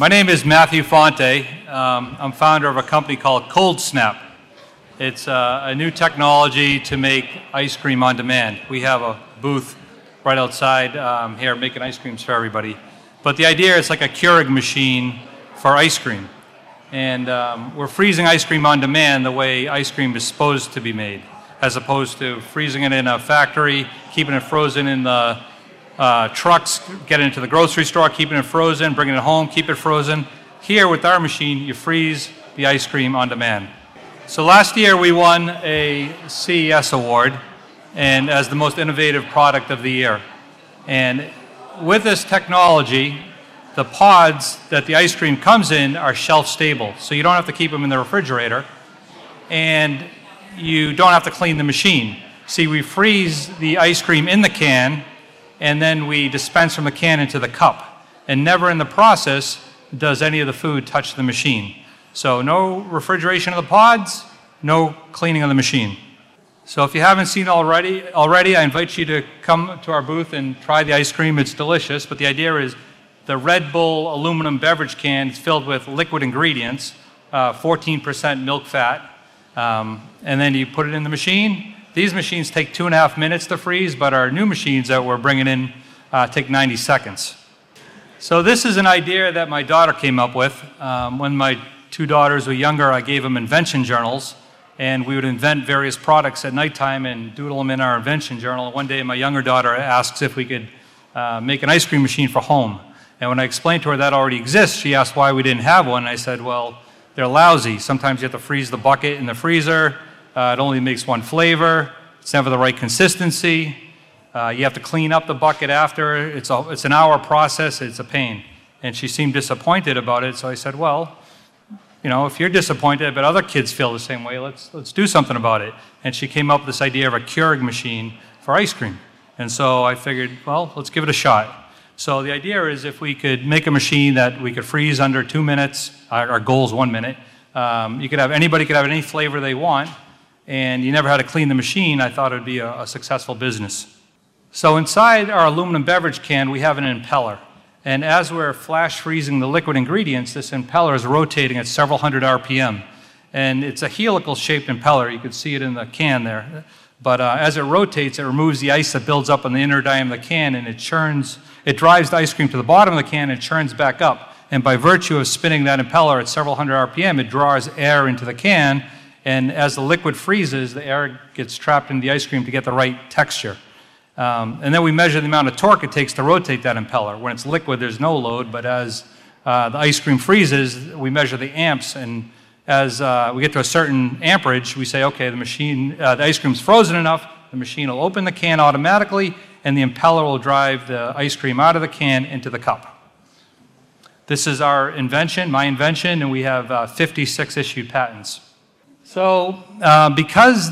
My name is Matthew Fonte. Um, I'm founder of a company called ColdSnap. It's uh, a new technology to make ice cream on demand. We have a booth right outside um, here making ice creams for everybody. But the idea is like a Keurig machine for ice cream. And um, we're freezing ice cream on demand the way ice cream is supposed to be made, as opposed to freezing it in a factory, keeping it frozen in the uh, trucks, getting it to the grocery store, keeping it frozen, bringing it home, keep it frozen. Here with our machine, you freeze the ice cream on demand. So last year we won a CES award and as the most innovative product of the year. And with this technology, the pods that the ice cream comes in are shelf stable. So you don't have to keep them in the refrigerator and you don't have to clean the machine. See, we freeze the ice cream in the can and then we dispense from the can into the cup. And never in the process does any of the food touch the machine. So no refrigeration of the pods, no cleaning of the machine. So if you haven't seen already, already, I invite you to come to our booth and try the ice cream. It's delicious, but the idea is the Red Bull aluminum beverage can is filled with liquid ingredients, uh, 14% milk fat, um, and then you put it in the machine. These machines take two and a half minutes to freeze, but our new machines that we're bringing in uh, take 90 seconds. So this is an idea that my daughter came up with um, when my two daughters were younger, I gave them invention journals, and we would invent various products at nighttime and doodle them in our invention journal. One day, my younger daughter asks if we could uh, make an ice cream machine for home. And when I explained to her that already exists, she asked why we didn't have one. I said, well, they're lousy. Sometimes you have to freeze the bucket in the freezer. Uh, it only makes one flavor. It's never the right consistency. Uh, you have to clean up the bucket after. It's, a, it's an hour process. It's a pain. And she seemed disappointed about it. So I said, well, you know, if you're disappointed, but other kids feel the same way, let's, let's do something about it. And she came up with this idea of a Keurig machine for ice cream. And so I figured, well, let's give it a shot. So the idea is if we could make a machine that we could freeze under two minutes, our, our goal is one minute, um, you could have, anybody could have any flavor they want, and you never had to clean the machine, I thought it would be a, a successful business. So inside our aluminum beverage can, we have an impeller. And as we're flash freezing the liquid ingredients, this impeller is rotating at several hundred RPM. And it's a helical shaped impeller. You can see it in the can there. But uh, as it rotates, it removes the ice that builds up on the inner diameter of the can and it churns, it drives the ice cream to the bottom of the can and churns back up. And by virtue of spinning that impeller at several hundred RPM, it draws air into the can. And as the liquid freezes, the air gets trapped in the ice cream to get the right texture. Um, and then we measure the amount of torque it takes to rotate that impeller. When it's liquid, there's no load, but as uh, the ice cream freezes, we measure the amps, and as uh, we get to a certain amperage, we say, okay, the machine, uh, the ice cream's frozen enough, the machine will open the can automatically, and the impeller will drive the ice cream out of the can into the cup. This is our invention, my invention, and we have uh, 56 issued patents. So, uh, because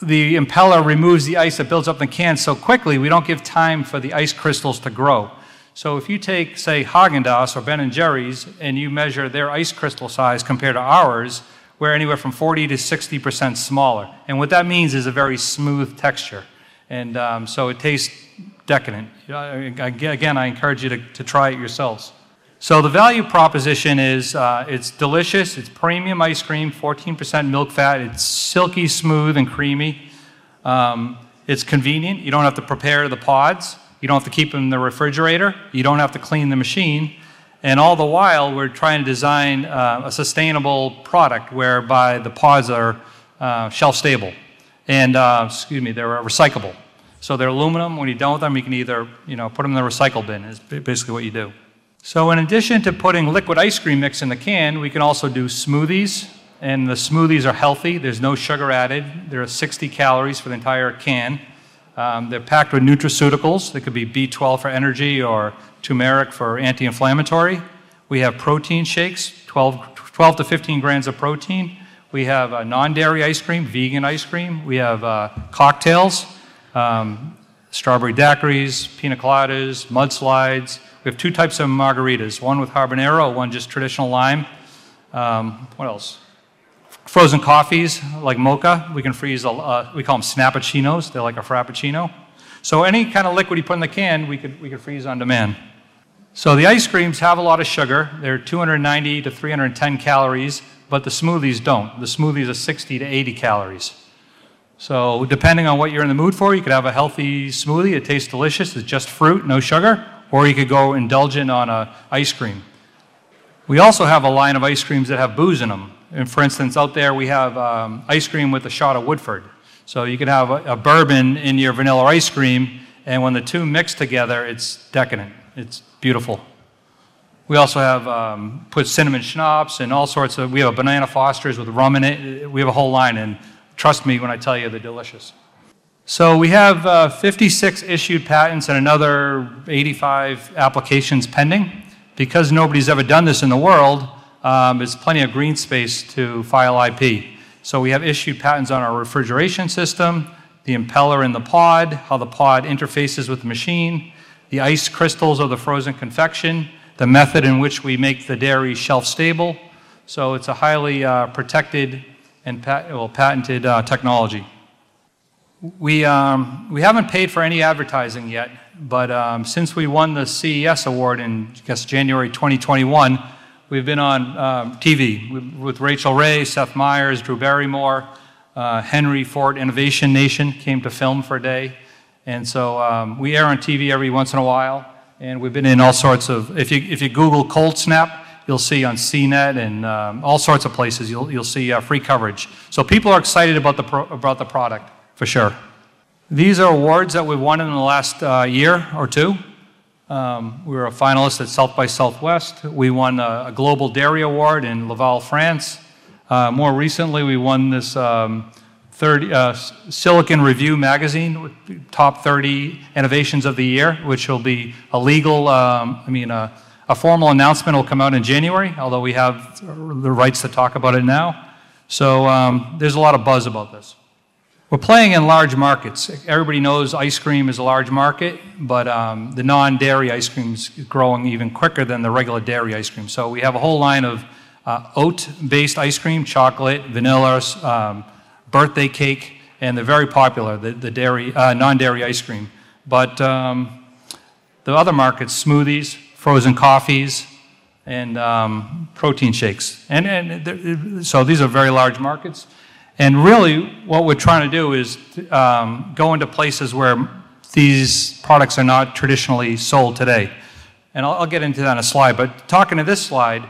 the impeller removes the ice that builds up in the can so quickly, we don't give time for the ice crystals to grow. So if you take, say, Haagen-Dazs or Ben & Jerry's, and you measure their ice crystal size compared to ours, we're anywhere from 40 to 60% smaller. And what that means is a very smooth texture. And um, so it tastes decadent. Again, I encourage you to, to try it yourselves. So the value proposition is uh, it's delicious, it's premium ice cream, 14% milk fat, it's silky smooth and creamy. Um, it's convenient, you don't have to prepare the pods, you don't have to keep them in the refrigerator, you don't have to clean the machine. And all the while, we're trying to design uh, a sustainable product whereby the pods are uh, shelf stable and, uh, excuse me, they're recyclable. So they're aluminum. When you're done with them, you can either, you know, put them in the recycle bin, is basically what you do. So in addition to putting liquid ice cream mix in the can, we can also do smoothies. And the smoothies are healthy. There's no sugar added. There are 60 calories for the entire can. Um, they're packed with nutraceuticals. They could be B12 for energy or turmeric for anti-inflammatory. We have protein shakes, 12, 12 to 15 grams of protein. We have uh, non-dairy ice cream, vegan ice cream. We have uh, cocktails, um, strawberry daiquiris, pina coladas, mudslides, we have two types of margaritas, one with habanero, one just traditional lime. Um, what else? Frozen coffees like mocha. We can freeze, uh, we call them snappuccinos. They're like a frappuccino. So any kind of liquid you put in the can, we could, we could freeze on demand. So the ice creams have a lot of sugar. They're 290 to 310 calories, but the smoothies don't. The smoothies are 60 to 80 calories. So depending on what you're in the mood for, you could have a healthy smoothie. It tastes delicious. It's just fruit, no sugar. Or you could go indulgent on a ice cream. We also have a line of ice creams that have booze in them. And for instance, out there we have um, ice cream with a shot of Woodford. So you could have a, a bourbon in your vanilla ice cream, and when the two mix together, it's decadent. It's beautiful. We also have um, put cinnamon schnapps and all sorts of. We have a banana Foster's with rum in it. We have a whole line, and trust me when I tell you they're delicious. So we have uh, 56 issued patents and another 85 applications pending. Because nobody's ever done this in the world, um, there's plenty of green space to file IP. So we have issued patents on our refrigeration system, the impeller in the pod, how the pod interfaces with the machine, the ice crystals of the frozen confection, the method in which we make the dairy shelf stable. So it's a highly uh, protected and pat well, patented uh, technology. We, um, we haven't paid for any advertising yet, but um, since we won the CES award in I guess January 2021, we've been on um, TV with Rachael Ray, Seth Meyers, Drew Barrymore, uh, Henry Ford Innovation Nation came to film for a day. And so um, we air on TV every once in a while, and we've been in all sorts of, if you, if you Google ColdSnap, you'll see on CNET and um, all sorts of places, you'll, you'll see uh, free coverage. So people are excited about the, pro- about the product, for sure. These are awards that we've won in the last uh, year or two. Um, we were a finalist at South by Southwest. We won a, a Global Dairy Award in Laval, France. Uh, more recently, we won this um, 30, uh, Silicon Review magazine, top 30 innovations of the year, which will be a legal, um, I mean, a, a, formal announcement will come out in January, although we have the rights to talk about it now. So um, there's a lot of buzz about this. We're playing in large markets. Everybody knows ice cream is a large market, but um, the non dairy ice cream is growing even quicker than the regular dairy ice cream. So we have a whole line of uh, oat based ice cream, chocolate, vanilla um, birthday cake, and they're very popular, the, the dairy, uh, non-dairy ice cream. But um, the other markets, smoothies, frozen coffees, and um, protein shakes. And, and so these are very large markets. And really, what we're trying to do is um, go into places where these products are not traditionally sold today. And I'll, I'll, get into that in a slide. But talking to this slide,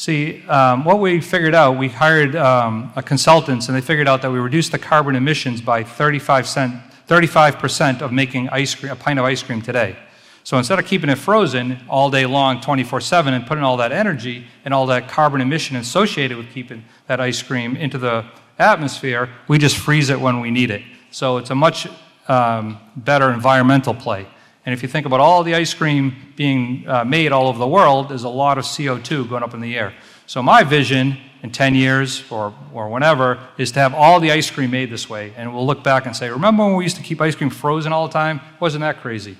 See, um, what we figured out, we hired um, a consultants and they figured out that we reduced the carbon emissions by 35 cent, 35% of making ice cream, a pint of ice cream today. So instead of keeping it frozen all day long, 24 7, and putting all that energy and all that carbon emission associated with keeping that ice cream into the atmosphere, we just freeze it when we need it. So it's a much um, better environmental play. And if you think about all the ice cream being uh, made all over the world, there's a lot of CO2 going up in the air. So my vision in 10 years or, or whenever is to have all the ice cream made this way. And we'll look back and say, remember when we used to keep ice cream frozen all the time? Wasn't that crazy?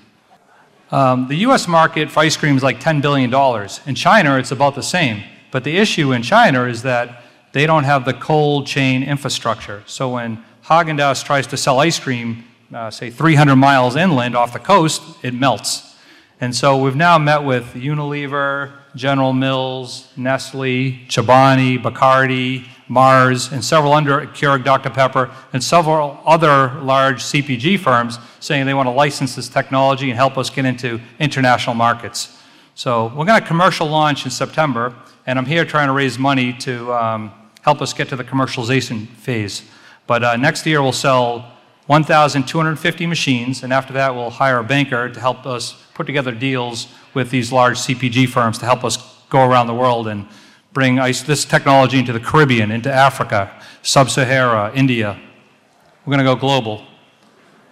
Um, the US market for ice cream is like $10 billion. In China, it's about the same. But the issue in China is that they don't have the cold chain infrastructure. So when Haagen Dazs tries to sell ice cream uh, say, 300 miles inland off the coast, it melts. And so we've now met with Unilever, General Mills, Nestle, Chobani, Bacardi, Mars, and several under Keurig Dr. Pepper, and several other large CPG firms saying they want to license this technology and help us get into international markets. So we're going to commercial launch in September, and I'm here trying to raise money to um, help us get to the commercialization phase. But uh, next year we'll sell 1,250 machines, and after that, we'll hire a banker to help us put together deals with these large CPG firms to help us go around the world and bring ice, this technology into the Caribbean, into Africa, Sub Sahara, India. We're going to go global.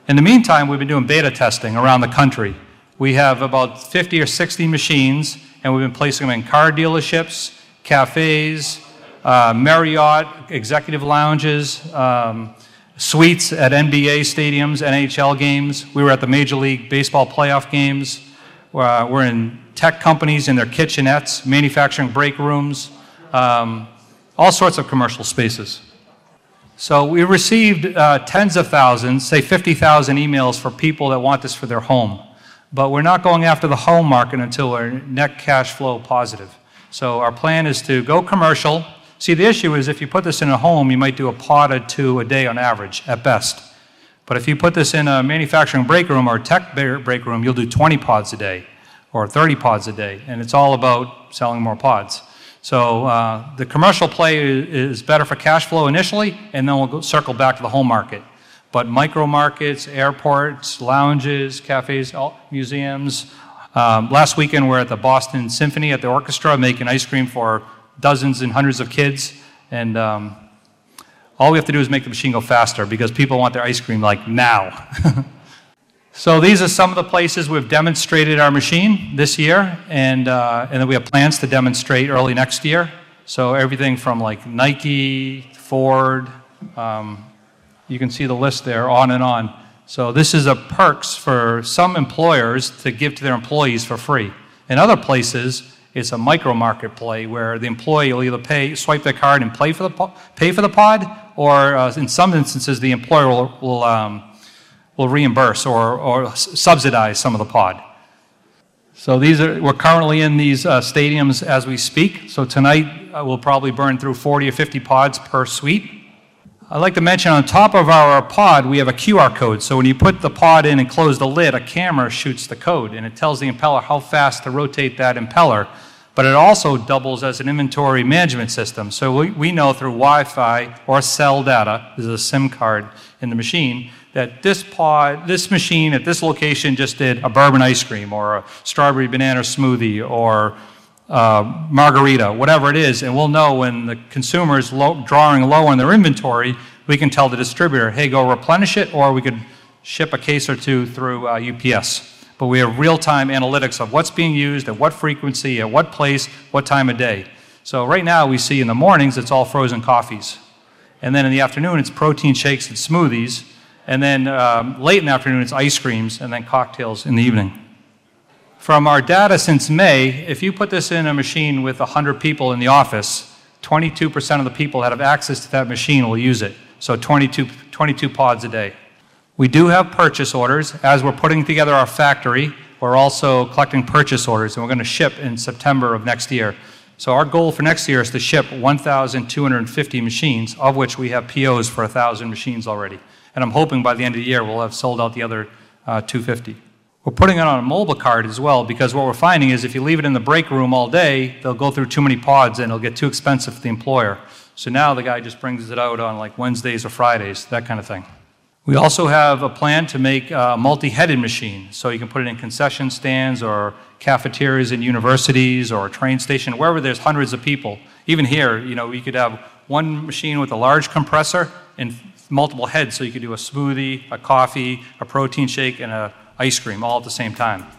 In the meantime, we've been doing beta testing around the country. We have about 50 or 60 machines, and we've been placing them in car dealerships, cafes, uh, Marriott, executive lounges. Um, suites at NBA stadiums, NHL games. We were at the Major League Baseball playoff games. Uh, we're in tech companies in their kitchenettes, manufacturing break rooms, um, all sorts of commercial spaces. So we received uh, tens of thousands, say 50,000 emails for people that want this for their home. but we're not going after the home market until we're net cash flow positive. So our plan is to go commercial. See, the issue is if you put this in a home, you might do a pod or two a day on average, at best. But if you put this in a manufacturing break room or tech break room, you'll do 20 pods a day or 30 pods a day, and it's all about selling more pods. So uh, the commercial play is better for cash flow initially, and then we'll go, circle back to the home market. But micro markets, airports, lounges, cafes, museums. Um, last weekend, we're at the Boston Symphony at the orchestra making ice cream for dozens and hundreds of kids. And um, all we have to do is make the machine go faster because people want their ice cream like now. so these are some of the places we've demonstrated our machine this year, and, uh, and then we have plans to demonstrate early next year. So everything from like Nike, Ford, um, you can see the list there, on and on. So this is a perks for some employers to give to their employees for free. In other places, it's a micro market play where the employee will either pay, swipe their card and pay for the, pay for the pod, or uh, in some instances, the employer will, will, um, will reimburse or, or subsidize some of the pod. So these are, we're currently in these uh, stadiums as we speak. So tonight uh, we'll probably burn through 40 or 50 pods per suite. I'd like to mention on top of our pod, we have a QR code. So when you put the pod in and close the lid, a camera shoots the code and it tells the impeller how fast to rotate that impeller. But it also doubles as an inventory management system. So we, we know through Wi Fi or cell data, there's a SIM card in the machine, that this pod, this machine at this location just did a bourbon ice cream or a strawberry banana smoothie or uh, margarita, whatever it is, and we'll know when the consumer is low, drawing low on their inventory, we can tell the distributor, hey, go replenish it, or we could ship a case or two through uh, UPS. But we have real time analytics of what's being used, at what frequency, at what place, what time of day. So right now we see in the mornings it's all frozen coffees. And then in the afternoon it's protein shakes and smoothies. And then um, late in the afternoon it's ice creams and then cocktails in the evening. From our data since May, if you put this in a machine with 100 people in the office, 22% of the people that have access to that machine will use it. So 22, 22 pods a day. We do have purchase orders. As we're putting together our factory, we're also collecting purchase orders, and we're going to ship in September of next year. So our goal for next year is to ship 1,250 machines, of which we have POs for 1,000 machines already. And I'm hoping by the end of the year we'll have sold out the other uh, 250. We're putting it on a mobile card as well because what we're finding is if you leave it in the break room all day, they'll go through too many pods and it'll get too expensive for the employer. So now the guy just brings it out on like Wednesdays or Fridays, that kind of thing. We also have a plan to make uh, a multi headed machine. So you can put it in concession stands or cafeterias in universities or a train station, wherever there's hundreds of people. Even here, you know, we could have one machine with a large compressor and multiple heads. So you could do a smoothie, a coffee, a protein shake, and a ice cream all at the same time.